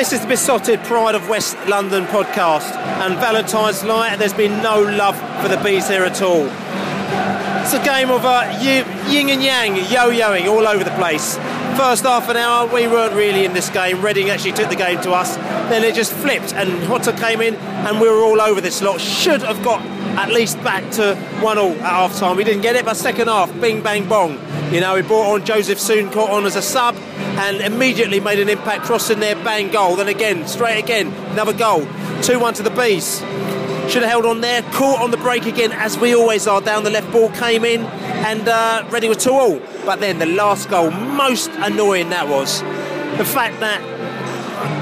This is the Beesotted Pride of West London podcast, and Valentine's night, there's been no love for the bees here at all. It's a game of uh, yin and yang, yo-yoing all over the place. First half an hour, we weren't really in this game. Reading actually took the game to us. Then it just flipped, and Jota came in, and we were all over this lot. Should have got at least back to one all at half time. We didn't get it, but second half, bing bang bong. You know, we brought on Jozefzoon, caught on as a sub, and immediately made an impact, crossing their bang goal. Then again, straight again, another goal. 2 1 to the Bees. Should have held on there, caught on the break again, as we always are. Down the left ball came in, and uh, Reading were 2 all. But then the last goal, most annoying that was. The fact that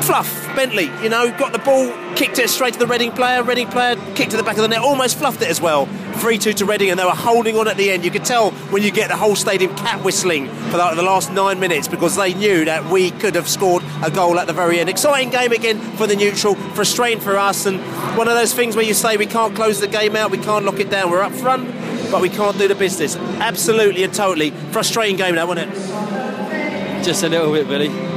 Fluff, Bentley, you know, got the ball, kicked it straight to the Reading player. Reading player kicked to the back of the net, almost fluffed it as well. 3 2 to Reading, and they were holding on at the end. You could tell when you get the whole stadium cat whistling for the, the last nine minutes because they knew that we could have scored a goal at the very end. Exciting game again for the neutral, frustrating for us, and one of those things where you say we can't close the game out, we can't lock it down. We're up front, but we can't do the business. Absolutely and totally frustrating game now, wasn't it? Just a little bit, Billy.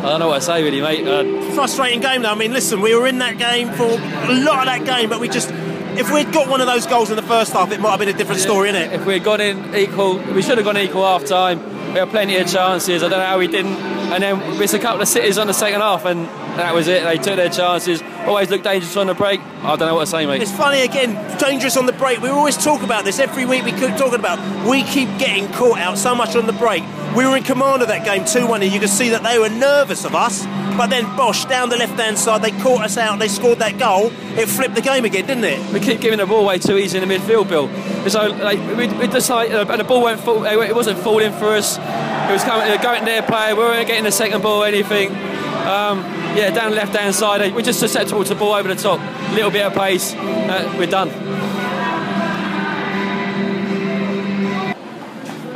I don't know what to say, really, mate. Uh, Frustrating game, though. I mean, listen, we were in that game for a lot of that game, but we just. If we'd got one of those goals in the first half, it might have been a different story, innit? if we'd gone in equal, we should have gone equal half time. We had plenty of chances. I don't know how we didn't. And then missed a couple of cities on the second half, and that was it. They took their chances. Always looked dangerous on the break. I don't know what to say, mate. It's funny again, dangerous on the break. We always talk about this every week. We keep talking about we keep getting caught out so much on the break. We were in command of that game 2 1, and you could see that they were nervous of us. But then Bosch down the left hand side, they caught us out, they scored that goal. It flipped the game again, didn't it? We keep giving the ball away too easy in the midfield, Bill. So like, we, we like, uh, and the ball went, fall, it wasn't falling for us. It was coming, uh, going their play. We weren't getting the second ball or anything. Um, yeah, down left hand side, we're just susceptible to the ball over the top. A little bit of pace, uh, we're done.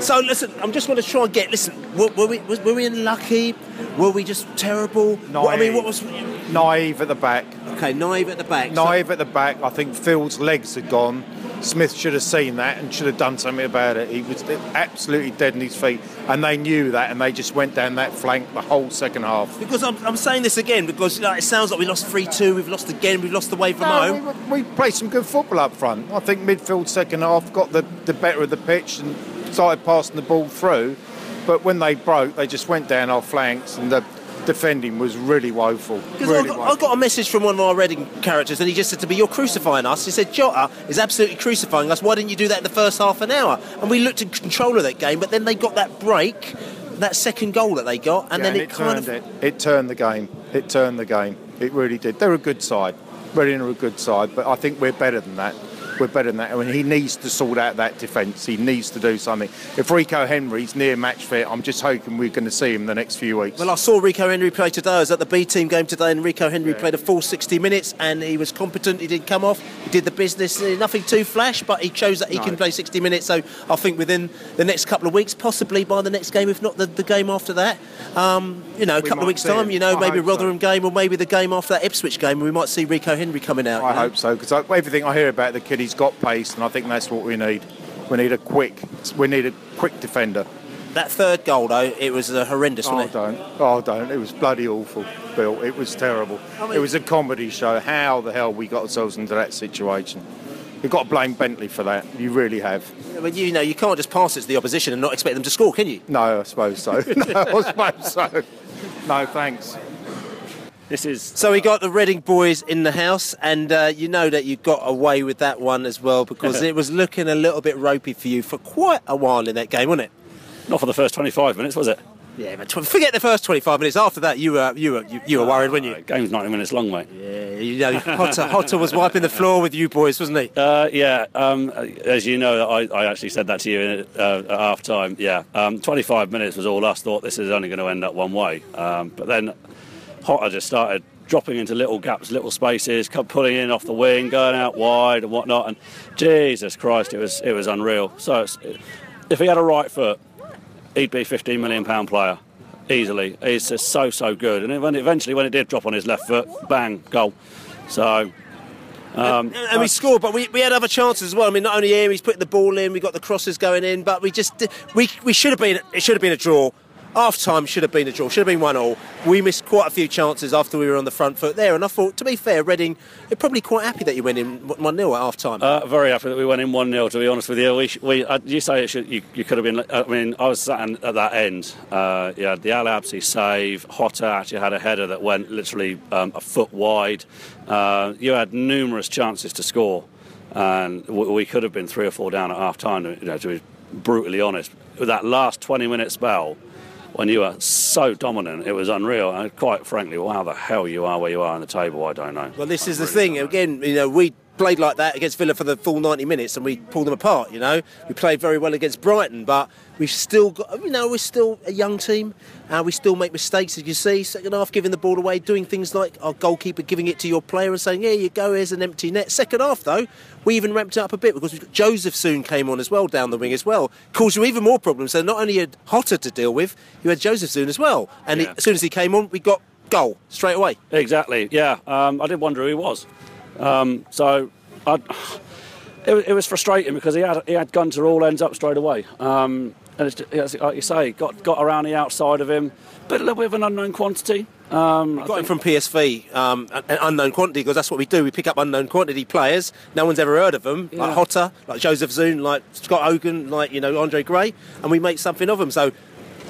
So listen, I'm just going to try and get. Listen, were, were we was, were we unlucky? Were we just terrible? What, I mean, what was naive at the back? okay? Naive at the back. So- Naive at the back. I think Phil's legs had gone. Smith should have seen that and should have done something about it. He was absolutely dead in his feet, and they knew that, and they just went down that flank the whole second half. Because I'm, I'm saying this again because like, it sounds like we lost 3 2, we've lost again, we've lost away from No, home. we, we played some good football up front. I think midfield second half got the, the better of the pitch and started passing the ball through. But when they broke, they just went down our flanks, and the defending was really woeful. Because Really I, got, I got a message from one of our Reading characters, and he just said to me, "You're crucifying us." He said, "Jota is absolutely crucifying us. Why didn't you do that in the first half an hour?" And we looked in control of that game, but then they got that break, that second goal that they got, and Yeah, then it, kind turned of it. It turned the game. It turned the game. It really did. They're a good side. Reading are a good side, but I think we're better than that. We're better than that. I mean, he needs to sort out that defence. He needs to do something. If Rico Henry's near match fit, I'm just hoping we're going to see him the next few weeks. Well, I saw Rico Henry play today. I was at the B team game today, and Rico Henry played a full 60 minutes, and he was competent. He didn't come off. He did the business. Uh, Nothing too flash, but he shows that he can play 60 minutes. So I think within the next couple of weeks, possibly by the next game, if not the, the game after that, um, you know, a We couple of weeks time, you know, I maybe hope so. Rotherham game or maybe the game after that Ipswich game, we might see Rico Henry coming out. I you know? hope so because everything I hear about the kid, he's got pace, and I think that's what we need. We need a quick. We need a quick defender. that third goal though, it was a horrendous, Oh, wasn't it? don't. Oh, don't. It was bloody awful, Bill. It was terrible. I mean- it was a comedy show. How the hell we got ourselves into that situation? You've got to blame Bentley for that. You really have. Mean, you know, you can't just pass it to the opposition and not expect them to score, can you? No, I suppose so. no, I suppose so. No, thanks. This is So we got the Reading boys in the house, and uh, you know that you got away with that one as well because it was looking a little bit ropey for you for quite a while in that game, wasn't it? not for the first 25 minutes, was it? Yeah, but tw- forget the first 25 minutes. After that, you were you were you, you were worried, weren't you? Uh, game's 90 minutes long, mate. Yeah, you know, Jota, Jota was wiping the floor with you boys, wasn't he? Uh, yeah, um, as you know, I, I actually said that to you in, uh, at half time. Yeah, um, 25 minutes was all us. Thought this is only going to end up one way. Um, but then Jota just started dropping into little gaps, little spaces, pulling in off the wing, going out wide and whatnot. And Jesus Christ, it was it was unreal. So it's, if he had a right foot, he'd be 15 million pound player easily. He's just so so good. And when eventually when it did drop on his left foot, bang, goal. So. Um, and we scored, but we, we had other chances as well. I mean, not only him, he's putting the ball in, we got the crosses going in, but we just we we should have been it should have been a draw. Half time should have been a draw, should have been one all. We missed quite a few chances after we were on the front foot there, and I thought, to be fair, Reading, they're probably quite happy that you went in one 0 at half time. Uh, very happy that we went in one 0 To be honest with you, we, we uh, you say should, you, you could have been. I mean, I was sat in, at that end. Uh, you had the Al-Habsi save. Jota actually had a header that went literally um, a foot wide. Uh, you had numerous chances to score, and we could have been three or four down at half time. You know, to be brutally honest, with that last twenty minute spell. When you were so dominant, it was unreal. And quite frankly, how the hell you are where you are on the table, I don't know. Well, this is the thing. Again, you know, we played like that against Villa for the full 90 minutes and we pulled them apart, you know. We played very well against Brighton, but we've still got, you know, we're still a young team. Uh, we still make mistakes, as you see. Second half, giving the ball away, doing things like our goalkeeper giving it to your player and saying, here you go, here's an empty net. Second half, though, we even ramped it up a bit because we've got Jozefzoon came on as well down the wing as well. Caused you even more problems. So not only had Jota to deal with, you had Jozefzoon as well. And he, as soon as he came on, we got goal straight away. Exactly. Yeah. Um, I did wonder who he was. Um, so I, it, it was frustrating because he had he had Gunter all ends up straight away. Um, and it's, like you say, got got around the outside of him, but a little bit of an unknown quantity. Um, I Got him from PSV, um, an an unknown quantity, because that's what we do. We pick up unknown quantity players. No one's ever heard of them, like Jota, like Jozefzoon, like Scott Hogan, like you know Andre Gray, and we make something of them. So,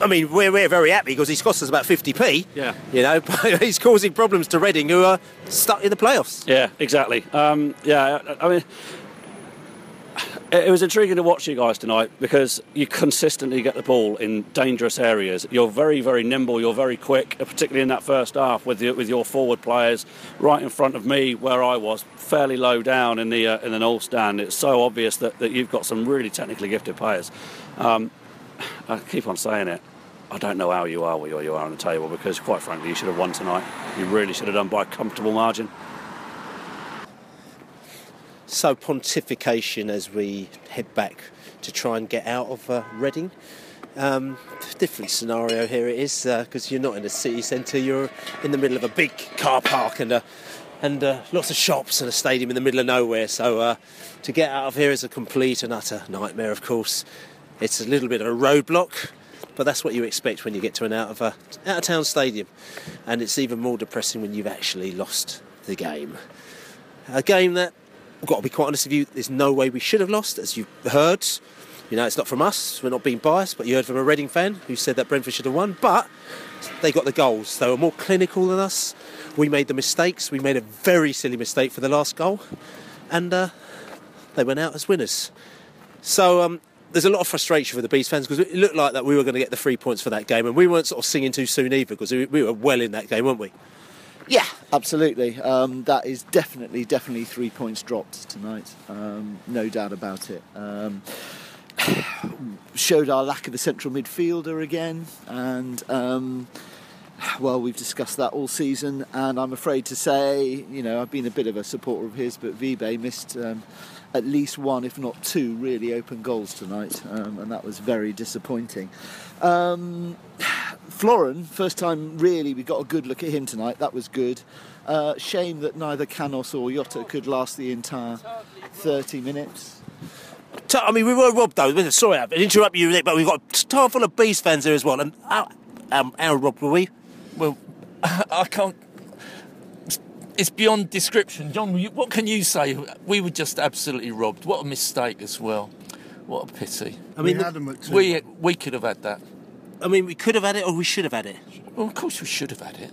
I mean, we're, we're very happy because he's cost us about 50p. Yeah. You know, but he's causing problems to Reading, who are stuck in the playoffs. Yeah, exactly. Um, yeah, I I mean, it it was intriguing to watch you guys tonight because you consistently get the ball in dangerous areas. You're very, very nimble. You're very quick, particularly in that first half with your, with your forward players right in front of me, where I was fairly low down in the uh, in the north stand. It's so obvious that, that you've got some really technically gifted players. Um, I keep on saying it. I don't know how you are where you are on the table because, quite frankly, you should have won tonight. You really should have done by a comfortable margin. So pontification as we head back to try and get out of uh, Reading. Um, different scenario here it is because you're not in a city centre. You're in the middle of a big car park and uh, and uh, lots of shops and a stadium in the middle of nowhere. So uh, to get out of here is a complete and utter nightmare. Of course, it's a little bit of a roadblock, but that's what you expect when you get to an out of a out of town stadium, and it's even more depressing when you've actually lost the game. A game that I've got to be quite honest with you, there's no way we should have lost, as you've heard. You know, it's not from us, we're not being biased, but you heard from a Reading fan who said that Brentford should have won. But they got the goals. They were more clinical than us. We made the mistakes. We made a very silly mistake for the last goal. And uh, they went out as winners. So um, there's a lot of frustration for the Beast fans because it looked like that we were going to get the three points for that game. And we weren't sort of singing too soon either because we, we were well in that game, weren't we? Yeah, absolutely. Um, that is definitely, definitely three points dropped tonight. Um, no doubt about it. Um, showed our lack of a central midfielder again, and um, well, we've discussed that all season. And I'm afraid to say, you know, I've been a bit of a supporter of his, but Vibe missed. Um, at least one, if not two, really open goals tonight, um, and that was very disappointing. Um, Florian, first time really we got a good look at him tonight. That was good. Uh, shame that neither Canos or Jota could last the entire 30 minutes. I mean, we were robbed though. Sorry, I interrupt you, Nick, but we've got a car full of Beast fans here as well. And how, um, how robbed were we? Well, I can't. It's beyond description, John. What can you say? We were just absolutely robbed. What a mistake as well. What a pity. I mean, we we could have had that. I mean, we could have had it, or we should have had it. Well, of course we should have had it,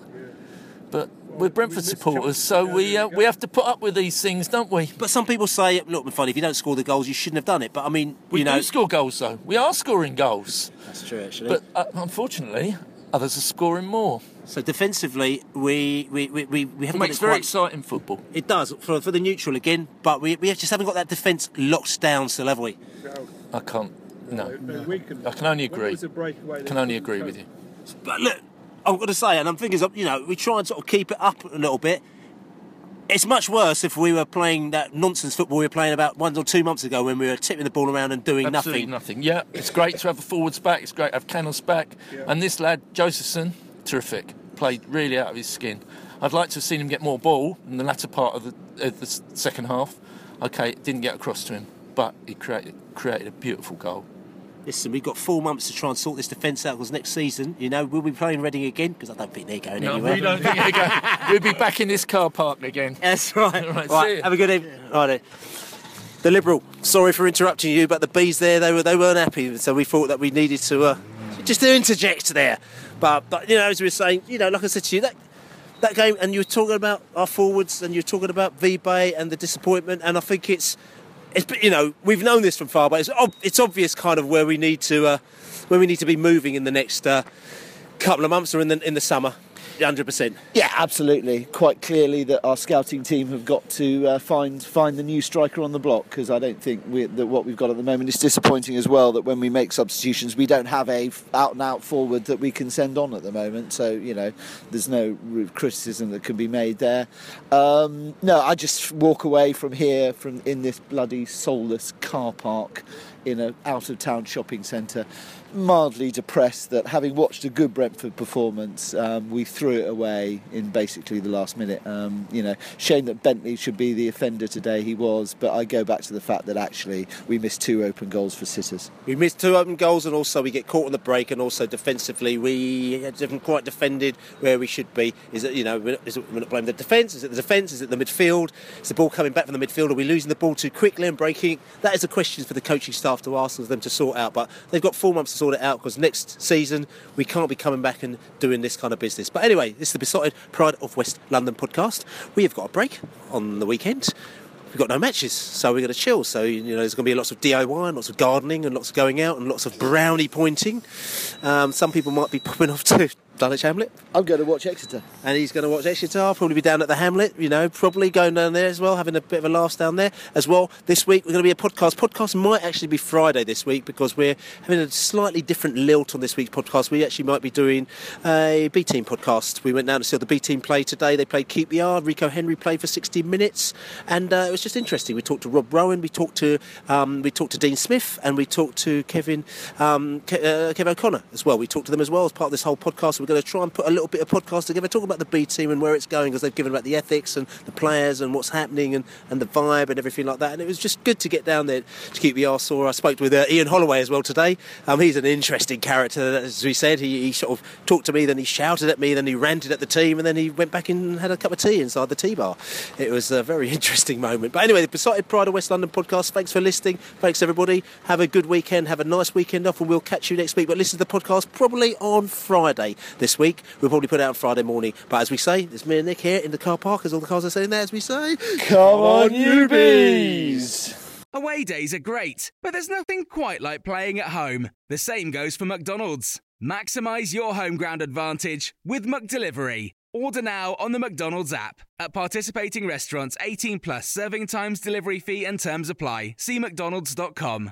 but we're Brentford supporters, so we uh, we have to put up with these things, don't we? But some people say, look, funny, if you don't score the goals, you shouldn't have done it. But I mean, We you know, do score goals, though. We are scoring goals, that's true actually. but uh, unfortunately, others are scoring more. so defensively, we we, we, we, we haven't got makes it very quite- exciting football. It does for, for the neutral again, but we, we just haven't got that defence locked down still, have we? I can't. No, I can only agree. I Can only agree with you. But look, I'm going to say, and I'm thinking, you know, we try and sort of keep it up a little bit. It's much worse if we were playing that nonsense football we were playing about one or two months ago when we were tipping the ball around and doing Absolutely nothing. nothing. Yeah, it's great to have the forwards back. It's great to have Canos back. And this lad, Jozefzoon, terrific. Played really out of his skin. I'd like to have seen him get more ball in the latter part of the, of the second half. Okay, it didn't get across to him, but he created, created a beautiful goal. Listen, we've got four months to try and sort this defence out because next season, you know, we'll be playing Reading again because I don't think they're going No, anywhere. we don't think they're going. We'll be back in this car park again. That's right. Right, right, see you. have a good evening. Right, then. the Liberal. Sorry for interrupting you, but the bees there they were they weren't happy, so we thought that we needed to uh, just to interject there. But but you know, as we were saying, you know, like I said to you, that that game, and you were talking about our forwards, and you were talking about Vibe and the disappointment, and I think it's. It's, you know, we've known this from far, but it's, ob- it's obvious kind of where we need to, uh, where we need to be moving in the next uh, couple of months or in the in the summer, hundred percent. Yeah, absolutely. Quite clearly that our scouting team have got to uh, find find the new striker on the block because I don't think we, that what we've got at the moment is disappointing as well. That when we make substitutions, we don't have a out and out forward that we can send on at the moment. So you know, there's no criticism that can be made there. Um, no, I just walk away from here from in this bloody soulless car park in a out of town shopping centre mildly depressed that having watched a good Brentford performance, um, we threw it away in basically the last minute. Um, you know, shame that Bentley should be the offender today. He was, but I go back to the fact that actually we missed two open goals for sitters. We missed two open goals, and also we get caught on the break, and also defensively we haven't quite defended where we should be. Is it you know we're not, blaming the defence? Is it the defence? Is it the midfield? Is the ball coming back from the midfield? Are we losing the ball too quickly and breaking? That is a question for the coaching staff to ask them to sort out. But they've got four months to sort it out because next season we can't be coming back and doing this kind of business. But anyway, this is the Beesotted Pride of West London podcast. We have got a break on the weekend. We've got no matches, so we're going to chill. So you know, there's going to be lots of DIY and lots of gardening and lots of going out and lots of brownie pointing. Um, some people might be popping off to Dulwich Hamlet, I'm going to watch Exeter. and he's going to watch Exeter. I'll probably be down at the Hamlet, you know, probably going down there as well, having a bit of a laugh down there as well. This week we're going to be a podcast. Podcast might actually be Friday this week because we're having a slightly different lilt on this week's podcast. We actually might be doing a B Team podcast. We went down to see the B Team play today. They played Keep the Yard. Rico Henry played for 60 minutes, and uh, it was just interesting. We talked to Rob Rowan, we talked to um, we talked to Dean Smith, and we talked to Kevin um, Ke- uh, Kevin O'Connor as well. We talked to them as well as part of this whole podcast. We're going to try and put a little bit of podcast together, talk about the B team and where it's going, because they've given about the ethics and the players and what's happening and, and the vibe and everything like that. And it was just good to get down there to keep the arse sore. I spoke with uh, Ian Holloway as well today. Um, he's an interesting character, as we said. He, he sort of talked to me, then he shouted at me, then he ranted at the team, and then he went back and had a cup of tea inside the tea bar. It was a very interesting moment. But anyway, the Beesotted Pride of West London podcast. Thanks for listening. Thanks everybody. Have a good weekend. Have a nice weekend off, and we'll catch you next week. But listen to the podcast probably on Friday this week. We'll probably put it out Friday morning. But as we say, there's me and Nick here in the car park, as all the cars are saying there, as we say. Come on, you bees! Away days are great, but there's nothing quite like playing at home. The same goes for McDonald's. Maximise your home ground advantage with McDelivery. Order now on the McDonald's app. At participating restaurants, 18 plus serving times, delivery fee, and terms apply. See McDonald's.com.